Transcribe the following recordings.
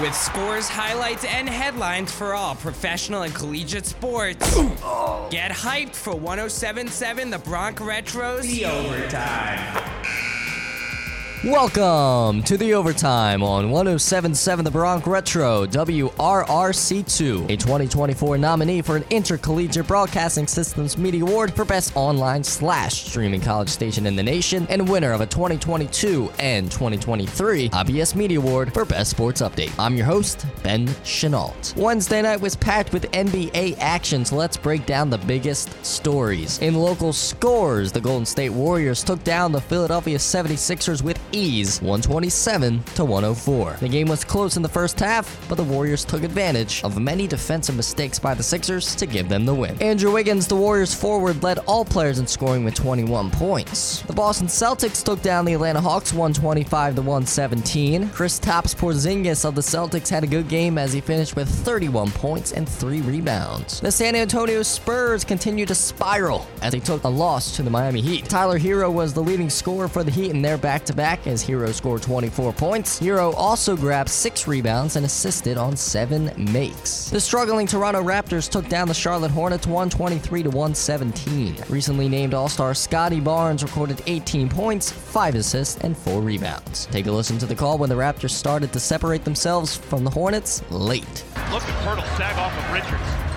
With scores, highlights, and headlines for all professional and collegiate sports. Get hyped for 1077 The Bronx Retros The Overtime. Welcome to the overtime on 1077 The Bronx Retro WRRC2, a 2024 nominee for an Intercollegiate Broadcasting Systems Media Award for Best Online Slash Streaming College Station in the Nation, and winner of a 2022 and 2023 IBS Media Award for Best Sports Update. I'm your host, Ben Shinault. Wednesday night was packed with NBA action, so let's break down the biggest stories. In local scores, the Golden State Warriors took down the Philadelphia 76ers with ease 127 to 104. The game was close in the first half, but the Warriors took advantage of many defensive mistakes by the Sixers to give them the win. Andrew Wiggins, the Warriors forward, led all players in scoring with 21 points. The Boston Celtics took down the Atlanta Hawks 125 to 117. Chris Kristaps Porzingis of the Celtics had a good game as he finished with 31 points and 3 rebounds. The San Antonio Spurs continued to spiral as they took a loss to the Miami Heat. Tyler Herro was the leading scorer for the Heat in their back-to-back as Herro scored 24 points. Herro also grabbed 6 rebounds and assisted on 7 makes. The struggling Toronto Raptors took down the Charlotte Hornets 123 to 117. Recently named All-Star Scottie Barnes recorded 18 points, 5 assists, and 4 rebounds. Take a listen to the call when the Raptors started to separate themselves from the Hornets late. Look at Poeltl sag off of Richards.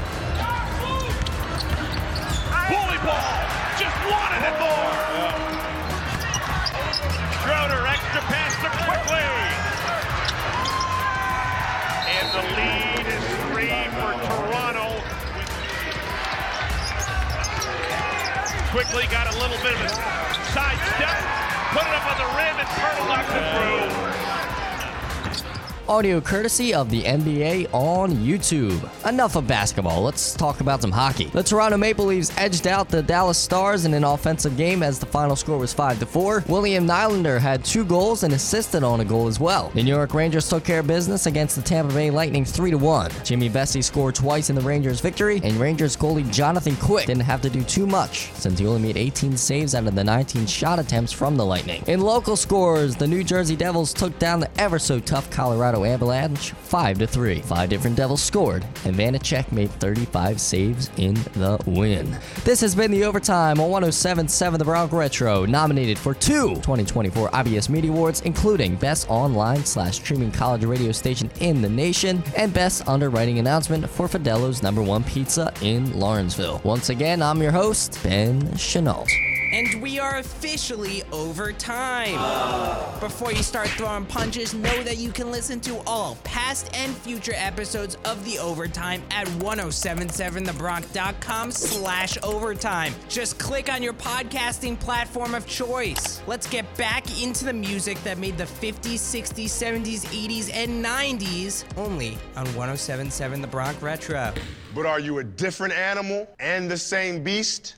Quickly got a little bit of a side step, put it up on the rim, and Poeltl knocks it through. Audio courtesy of the NBA on YouTube. Enough of basketball, let's talk about some hockey. The Toronto Maple Leafs edged out the Dallas Stars in an offensive game as the final score was 5 to 4. William Nylander had two goals and assisted on a goal as well. The New York Rangers took care of business against the Tampa Bay Lightning 3 to 1. Jimmy Vesey scored twice in the Rangers' victory, and Rangers goalie Jonathan Quick didn't have to do too much since he only made 18 saves out of the 19 shot attempts from the Lightning. In local scores, the New Jersey Devils took down the ever so tough Colorado Avalanche 5 to 3. Five different Devils scored, and Vanecek made 35 saves in the win. This has been the overtime on 1077 The Bronx Retro, nominated for two 2024 IBS Media Awards, including Best Online slash Streaming College Radio Station in the Nation and Best Underwriting Announcement for Fidelo's Number One Pizza in Lawrenceville. Once again, I'm your host, Ben Shinault. And we are officially over overtime. Before you start throwing punches, know that you can listen to all past and future episodes of The Overtime at 1077thebronx.com slash overtime. Just click on your podcasting platform of choice. Let's get back into the music that made the 50s, 60s, 70s, 80s, and 90s only on 1077 The Bronx Retro. But are you a different animal and the same beast?